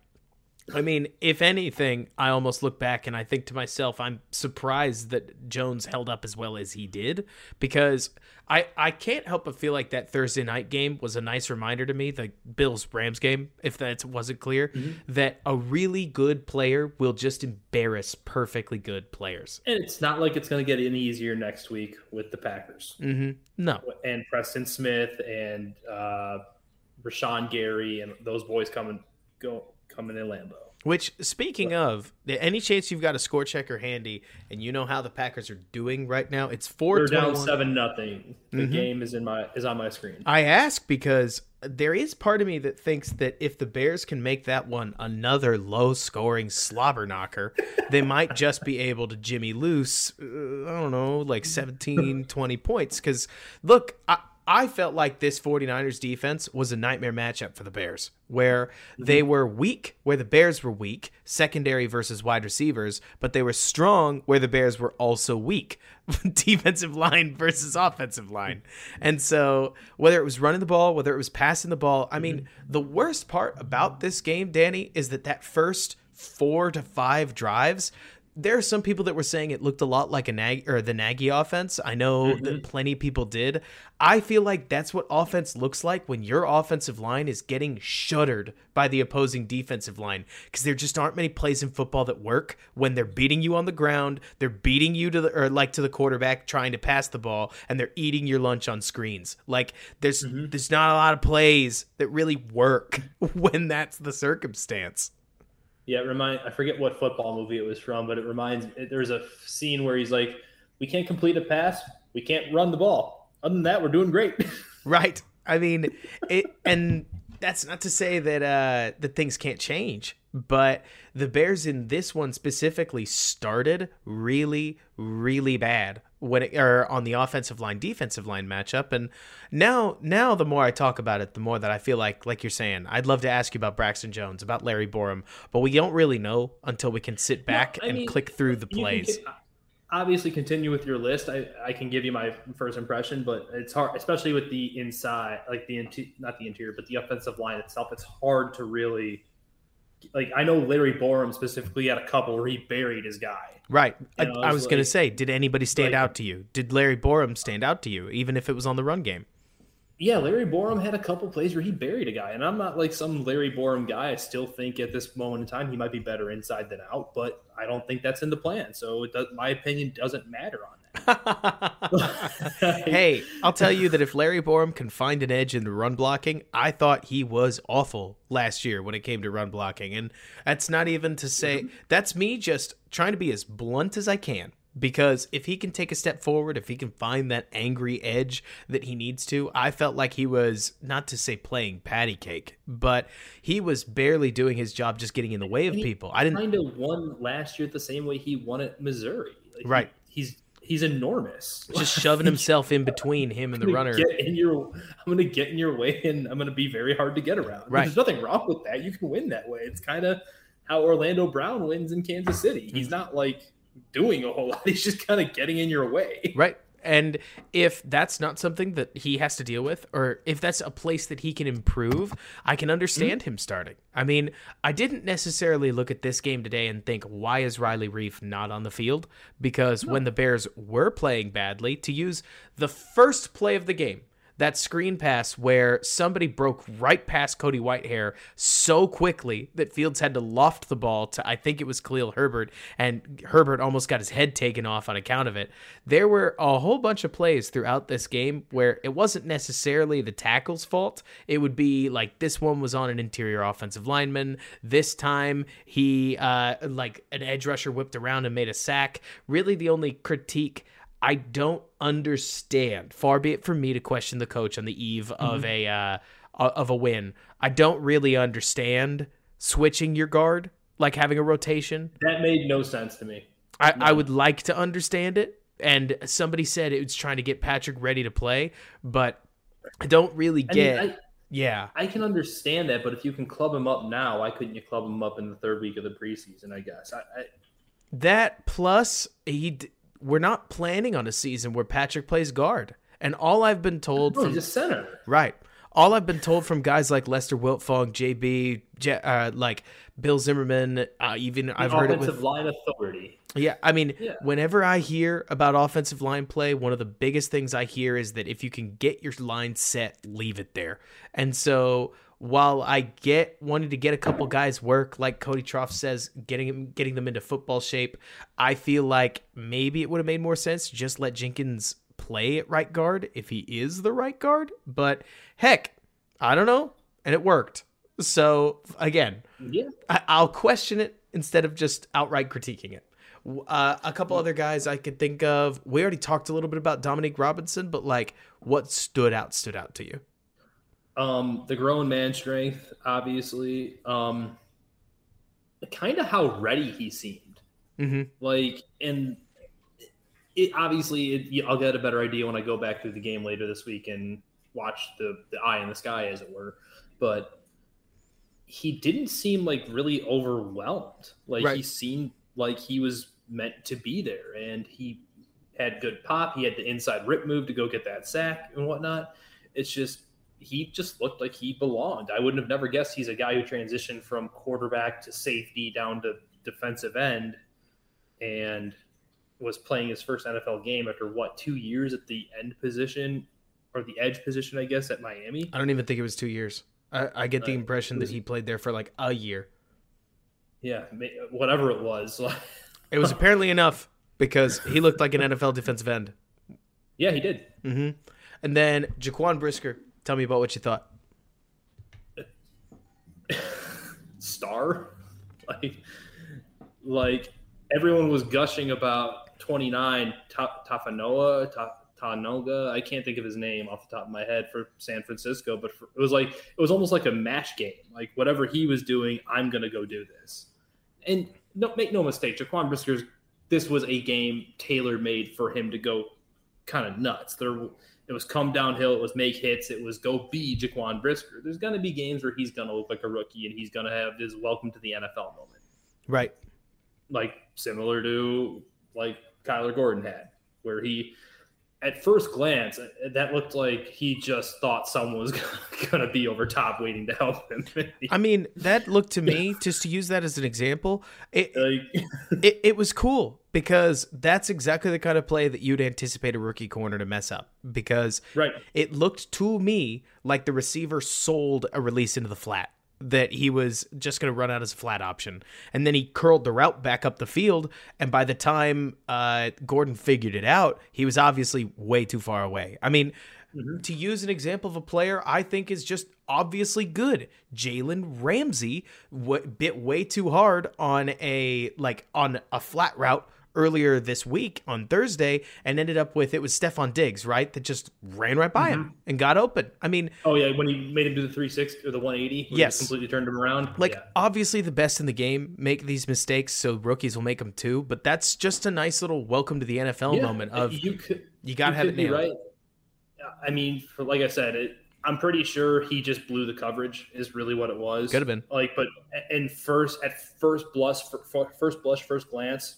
I mean, if anything, I almost look back and I think to myself, I'm surprised that Jones held up as well as he did because I I can't help but feel like that Thursday night game was a nice reminder to me, the Bills Rams game, if that wasn't clear, that a really good player will just embarrass perfectly good players. And it's not like it's going to get any easier next week with the Packers Mm-hmm. No, and Preston Smith and uh, Rashan Gary and those boys coming go coming in Lambeau. Which, speaking of, any chance you've got a score checker handy and you know how the Packers are doing right now? It's four They're down seven nothing. The game is in my is on my screen. I ask because there is part of me that thinks that if the Bears can make that one another low-scoring slobber knocker, they might just be able to jimmy loose. Uh, I don't know, like 17, 20 points. Because look, I. I felt like this 49ers defense was a nightmare matchup for the Bears, where they mhm. were weak, where the Bears were weak, secondary versus wide receivers, but they were strong, where the Bears were also weak, defensive line versus offensive line. And so, whether it was running the ball, whether it was passing the ball, I mean, mm-hmm. the worst part about this game, Danny, is that that first four to five drives, there are some people that were saying it looked a lot like a Nag or the Nagy offense. I know Mm-hmm. that plenty of people did. I feel like that's what offense looks like when your offensive line is getting shuttered by the opposing defensive line because there just aren't many plays in football that work when they're beating you on the ground, they're beating you to the or like to the quarterback trying to pass the ball and they're eating your lunch on screens. Like there's Mm-hmm. there's not a lot of plays that really work when that's the circumstance. Yeah, it remind I forget what football movie it was from, but it reminds it, there's a scene where he's like, "We can't complete a pass, we can't run the ball. Other than that, we're doing great." Right. I mean, it, and that's not to say that uh, that things can't change, but the Bears in this one specifically started really, really bad when it or on the offensive line defensive line matchup, and now now the more I talk about it, the more that I feel like like you're saying, I'd love to ask you about Braxton Jones, about Larry Borom, but we don't really know until we can sit back I and mean, click through the can plays. obviously continue with your list. I, I can give you my first impression, but it's hard, especially with the inside, like the not the interior, but the offensive line itself. It's hard to really like. I know Larry Borom specifically had a couple where he buried his guy. Right. I, You know, I it's was going to say, did anybody stand like- out to you? Did Larry Borom stand out to you, even if it was on the run game? Yeah, Larry Borom had a couple plays where he buried a guy, and I'm not like some Larry Borom guy. I still think at this moment in time he might be better inside than out, but I don't think that's in the plan. So it does, my opinion doesn't matter on that. hey, I'll tell you that if Larry Borom can find an edge in the run blocking, I thought he was awful last year when it came to run blocking. And that's not even to say, mm-hmm. that's me just trying to be as blunt as I can. Because if he can take a step forward, if he can find that angry edge that he needs to, I felt like he was, not to say playing patty cake, but he was barely doing his job just getting in the way of he people. I didn't. kind of won last year the same way he won at Missouri. Like, he- Right. he's he's enormous. just shoving himself in between him and the runner. Get in your, I'm going to get in your way, and I'm going to be very hard to get around. Right. There's nothing wrong with that. You can win that way. It's kind of how Orlando Brown wins in Kansas City. He's mm. not like doing a whole lot. He's just kind of getting in your way. Right. And if that's not something that he has to deal with, or if that's a place that he can improve, I can understand mm-hmm. him starting. I mean, I didn't necessarily look at this game today and think, why is Riley Reiff not on the field? Because when the Bears were playing badly, to use the first play of the game, that screen pass where somebody broke right past Cody Whitehair so quickly that Fields had to loft the ball to I think it was Khalil Herbert and Herbert almost got his head taken off on account of it. There were a whole bunch of plays throughout this game where it wasn't necessarily the tackle's fault. It would be like this one was on an interior offensive lineman. This time he uh like an edge rusher whipped around and made a sack. Really the only critique I don't understand. Far be it from me to question the coach on the eve of a uh, of a win. I don't really understand switching your guard, like having a rotation. That made no sense to me. I, I would like to understand it. And somebody said it was trying to get Patrick ready to play, but I don't really I mean, get. I, yeah, I can understand that, but if you can club him up now, why couldn't you club him up in the third week of the preseason? I guess. I, I, that plus he. We're not planning on a season where Patrick plays guard, and all I've been told no, from a center. Right. All I've been told from guys like Lester Wiltfong, JB, Je- uh, like Bill Zimmerman, uh, even I've heard it offensive with. line authority. Yeah, I mean, Yeah. whenever I hear about offensive line play, one of the biggest things I hear is that if you can get your line set, leave it there. And so while I get wanting to get a couple guys work, like Cody Trough says, getting getting them into football shape, I feel like maybe it would have made more sense to just let Jenkins play at right guard if he is the right guard. But heck, I don't know, and it worked. So again, Yeah. I, I'll question it instead of just outright critiquing it. Uh, a couple other guys I could think of. We already talked a little bit about Dominique Robinson, but like, what stood out stood out to you? Um, the grown man strength, obviously. Um, kind of how ready he seemed. Mm-hmm. Like, and it obviously, it, I'll get a better idea when I go back through the game later this week and watch the the eye in the sky, as it were. But he didn't seem like really overwhelmed. Like he seemed like he was meant to be there, and he had good pop. He had the inside rip move to go get that sack and whatnot. It's just he just looked like he belonged. I wouldn't have never guessed he's a guy who transitioned from quarterback to safety down to defensive end and was playing his first NFL game after what two years at the end position or the edge position, I guess, at Miami. I don't even think it was two years. I, I get the Uh, impression it that he played there for like a year. Yeah, whatever it was. It was apparently enough because he looked like an NFL defensive end. yeah, he did. hmm And then Jaquan Brisker, tell me about what you thought. Star, like, like everyone was gushing about 29 Ta- Tafanoa, Ta- Tanoga. I can't think of his name off the top of my head for San Francisco, but for, it was like it was almost like a match game. Like whatever he was doing, I'm gonna go do this. And no, make no mistake, Jaquan Brisker's. This was a game tailor made for him to go kind of nuts. There, it was come downhill. It was make hits. It was go be Jaquan Brisker. There's gonna be games where he's gonna look like a rookie and he's gonna have his welcome to the NFL moment Right. like similar to like Kyler Gordon had, where he, at first glance, that looked like he just thought someone was going to be over top waiting to help him. I mean, that looked to me, just to use that as an example, it, like, it, it was cool because that's exactly the kind of play that you'd anticipate a rookie corner to mess up because right. it looked to me like the receiver sold a release into the flat that he was just going to run out as a flat option and then he curled the route back up the field and by the time uh, gordon figured it out he was obviously way too far away i mean to use an example of a player I think is just obviously good, Jalen Ramsey w- bit way too hard on a like on a flat route earlier this week on Thursday and ended up with it was Stefon Diggs, right? That just ran right by him mm-hmm. and got open. I mean, Oh yeah, when he made him do the 360 or the 180, where he Yes. completely turned him around. like yeah. obviously the best in the game make these mistakes, so rookies will make them too. But that's just a nice little welcome to the NFL Yeah, moment of you could you gotta you have it nailed. right. I mean, for, like I said, it, I'm pretty sure he just blew the coverage. Is really what it was. Could have been. like, but and first at first blush, first blush, first glance,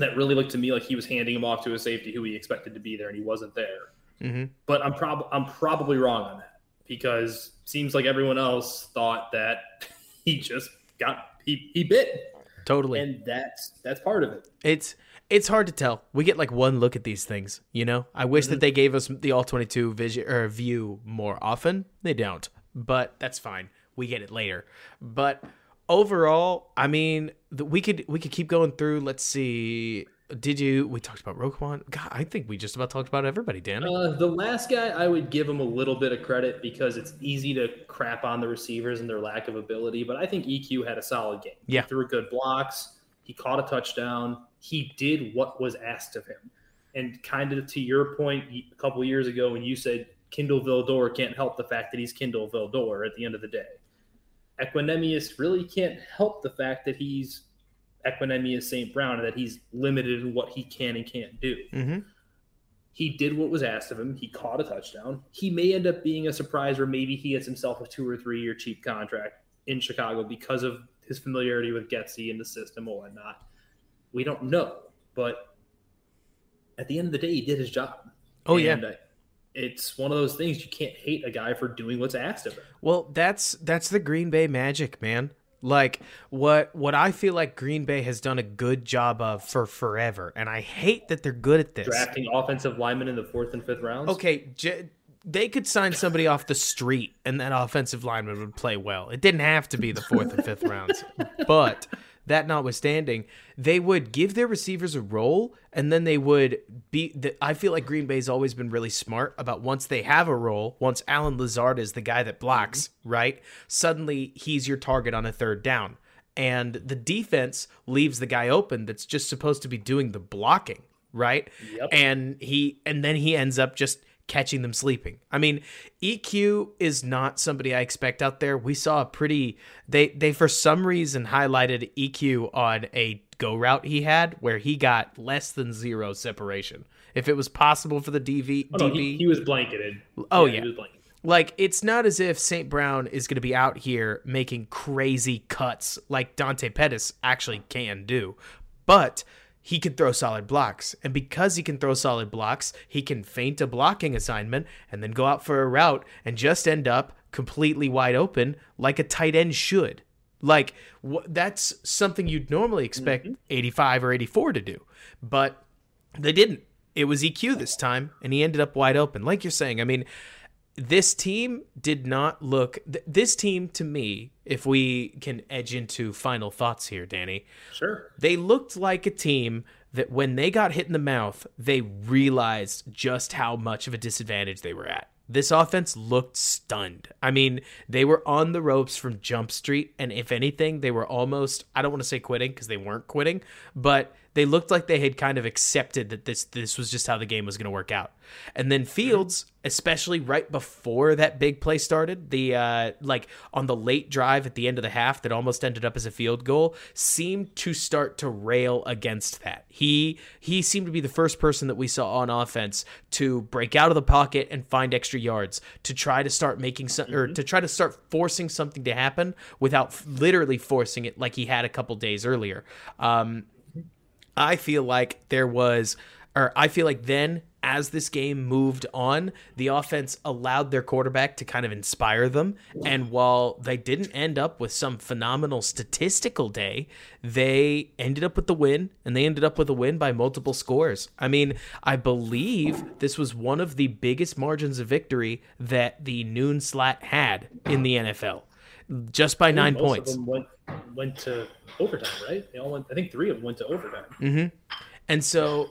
that really looked to me like he was handing him off to a safety who he expected to be there, and he wasn't there. hmm But I'm prob I'm probably wrong on that because seems like everyone else thought that he just got he, he bit, Totally. and that's that's part of it. It's it's hard to tell. We get like one look at these things, you know. I wish that they gave us the all twenty two vision or view more often. They don't, but that's fine. We get it later. But overall, I mean, the, we could we could keep going through. Let's see. Did you? We talked about Roquan. God, I think we just about talked about everybody. Dan. Uh, the last guy, I would give him a little bit of credit because it's easy to crap on the receivers and their lack of ability. But I think EQ had a solid game. Yeah. He threw good blocks. He caught a touchdown. He did what was asked of him. And kind of to your point a couple years ago when you said Kindle Vildor can't help the fact that he's Kindle Vildor at the end of the day. Equanimeous really can't help the fact that he's Equanimeous St. Brown and that he's limited in what he can and can't do mm-hmm. he did what was asked of him. He caught a touchdown. He may end up being a surprise or maybe he gets himself a two or three year cheap contract in Chicago because of his familiarity with Getsy and the system or whatnot. We don't know, but at the end of the day, he did his job. Oh, yeah. And, uh, It's one of those things you can't hate a guy for doing what's asked of him. Well, that's that's the Green Bay magic, man. Like what what I feel like Green Bay has done a good job of for forever, and I hate that they're good at this. Drafting offensive linemen in the fourth and fifth rounds. Okay, j- they could sign somebody off the street, and that offensive lineman would play well. It didn't have to be the fourth and fifth rounds, but that notwithstanding, they would give their receivers a role, and then they would be. The, I feel like Green Bay's always been really smart about once they have a role, once Allen Lazard is the guy that blocks, mm-hmm. right? Suddenly he's your target on a third down. And the defense leaves the guy open that's just supposed to be doing the blocking, right? Yep. And he and then he ends up just catching them sleeping. I mean, EQ is not somebody I expect out there. We saw a pretty they they for some reason highlighted EQ on a go route he had where he got less than zero separation. If it was possible for the DV Oh, no, he, he was blanketed. Oh, yeah. was blanketed. like it's not as if St. Brown is going to be out here making crazy cuts like Dante Pettis actually can do, but he can throw solid blocks, and because he can throw solid blocks, he can feint a blocking assignment and then go out for a route and just end up completely wide open like a tight end should. Like wh- that's something you'd normally expect mm-hmm. 85 or 84 to do, but they didn't. It was EQ this time, and he ended up wide open. Like you're saying, I mean, this team did not look. Th- this team, to me, if we can edge into final thoughts here, Danny, Sure. they looked like a team that when they got hit in the mouth, they realized just how much of a disadvantage they were at. This offense looked stunned. I mean, they were on the ropes from Jump Street, and if anything, they were almost, I don't want to say quitting because they weren't quitting, but they looked like they had kind of accepted that this this was just how the game was going to work out. And then Fields, especially right before that big play started, the uh, like on the late drive at the end of the half that almost ended up as a field goal, seemed to start to rail against that. He he seemed to be the first person that we saw on offense to break out of the pocket and find extra yards to try to start making some or to try to start forcing something to happen without f- literally forcing it like he had a couple days earlier. Um, I feel like there was, or I feel like then as this game moved on, the offense allowed their quarterback to kind of inspire them. And while they didn't end up with some phenomenal statistical day, they ended up with the win, and they ended up with a win by multiple scores. I mean, I believe this was one of the biggest margins of victory that the noon slot had in the NFL. Just by nine Most points. Of them went went to overtime, right? They all went. I think three of them went to overtime. Mm-hmm. And so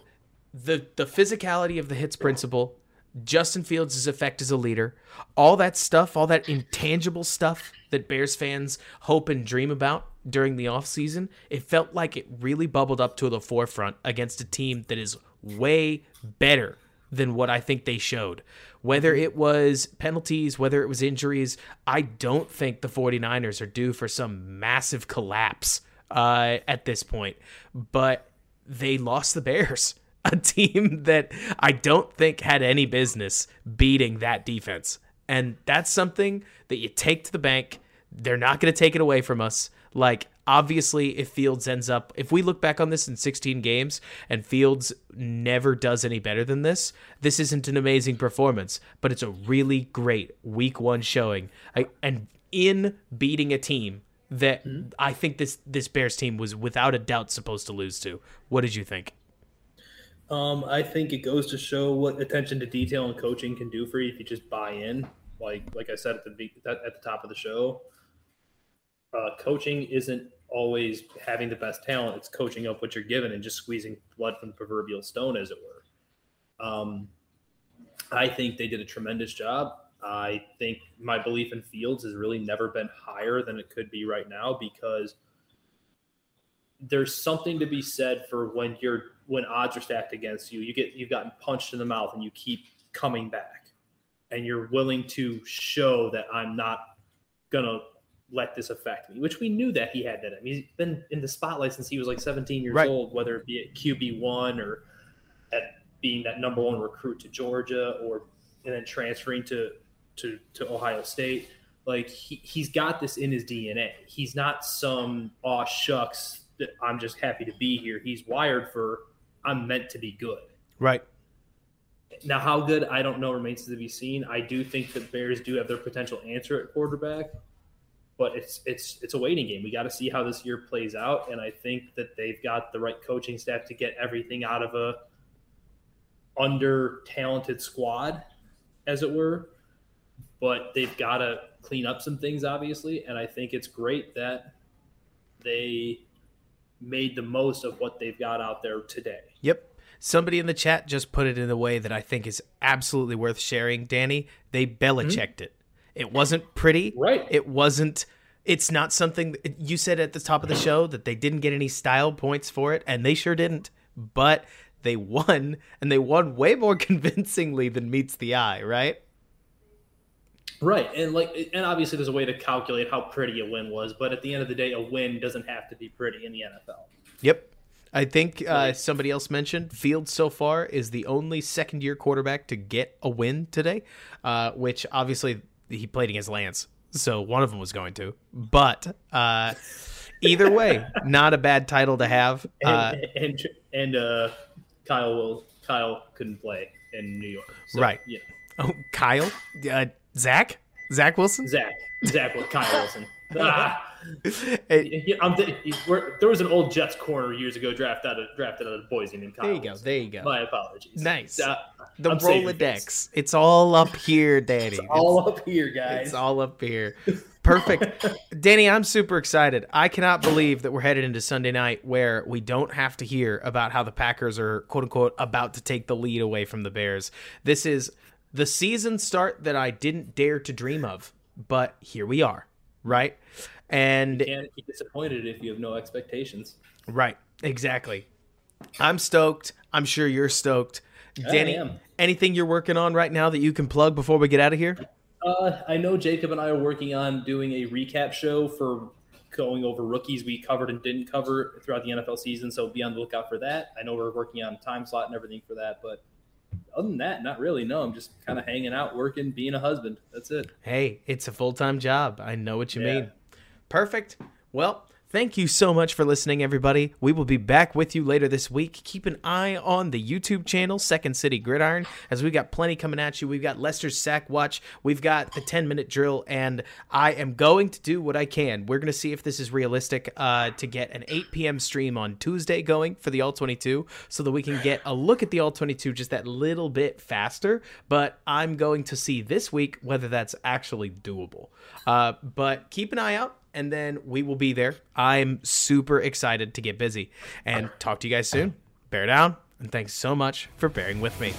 the the physicality of the hits principle, Justin Fields' effect as a leader, all that stuff, all that intangible stuff that Bears fans hope and dream about during the offseason, it felt like it really bubbled up to the forefront against a team that is way better than what I think they showed. Whether it was penalties, whether it was injuries, I don't think the 49ers are due for some massive collapse uh, at this point. But they lost the Bears, a team that I don't think had any business beating that defense. And that's something that you take to the bank. They're not going to take it away from us. Like, obviously, if Fields ends up, if we look back on this in 16 games and Fields never does any better than this, this isn't an amazing performance, but it's a really great week one showing. I, and in beating a team that I think this this Bears team was without a doubt supposed to lose to. What did you think? Um, I think it goes to show what attention to detail and coaching can do for you if you just buy in. Like like I said at the at the top of the show, uh, coaching isn't always having the best talent. It's coaching up what you're given and just squeezing blood from the proverbial stone, as it were. Um, I think they did a tremendous job. I think my belief in Fields has really never been higher than it could be right now because there's something to be said for when you're when odds are stacked against you. You get you've gotten punched in the mouth and you keep coming back, and you're willing to show that I'm not gonna let this affect me. Which we knew that he had that. I mean, he's been in the spotlight since he was like 17 years Right. old, whether it be at QB one or at being that number one recruit to Georgia or and then transferring to to to Ohio State. Like he, he's got this in his DNA. He's not some aw shucks that I'm just happy to be here. He's wired for I'm meant to be good. Right. Now, how good I don't know remains to be seen. I do think the Bears do have their potential answer at quarterback, but it's it's it's a waiting game. We got to see how this year plays out, and I think that they've got the right coaching staff to get everything out of a under talented squad, as it were. But they've got to clean up some things, obviously, and I think it's great that they made the most of what they've got out there today. Yep. Somebody in the chat just put it in a way that I think is absolutely worth sharing, Danny. They Belichicked mm-hmm. it. It wasn't pretty. Right. It wasn't. It's not something you said at the top of the show that they didn't get any style points for it, and they sure didn't. But they won, and they won way more convincingly than meets the eye, right? Right, and like, and obviously, there's a way to calculate how pretty a win was, but at the end of the day, a win doesn't have to be pretty in the NFL. Yep. I think uh, somebody else mentioned Fields so far is the only second year quarterback to get a win today, uh, which obviously he played against Lance, so one of them was going to. But uh, either way, not a bad title to have. Uh, And and, and uh, Kyle will Kyle couldn't play in New York, so, Right. Yeah, oh, Kyle, uh, Zach, Zach Wilson. Zach, Zach, Kyle Wilson. Ah, I'm, we're, there was an old Jets corner years ago drafted out of drafted out of Boise named Kyle. there you go. There you go. My apologies. Nice. Uh, the I'm Rolodex. It's all up here, Danny. It's all up here, guys. It's all up here. Perfect. Danny, I'm super excited. I cannot believe that we're headed into Sunday night where we don't have to hear about how the Packers are, quote unquote, about to take the lead away from the Bears. This is the season start that I didn't dare to dream of, but here we are, right? And can't be disappointed if you have no expectations. Right. Exactly. I'm stoked. I'm sure you're stoked. Danny, anything you're working on right now that you can plug before we get out of here? Uh, I know Jacob and I are working on doing a recap show for going over rookies we covered and didn't cover throughout the NFL season. So be on the lookout for that. I know we're working on time slot and everything for that, but other than that, not really. No, I'm just kind of hanging out, working, being a husband. That's it. Hey, it's a full time job. I know what you Yeah. mean. Perfect. Well, thank you so much for listening, everybody. We will be back with you later this week. Keep an eye on the YouTube channel, Second City Gridiron, as we've got plenty coming at you. We've got Lester's Sack Watch, we've got the 10 minute drill, and I am going to do what I can. We're going to see if this is realistic uh, to get an 8 p.m. stream on Tuesday going for the All 22 so that we can get a look at the All 22 just that little bit faster. But I'm going to see this week whether that's actually doable. Uh, but keep an eye out and then we will be there. I'm super excited to get busy and talk to you guys soon. Bear down, and thanks so much for bearing with me.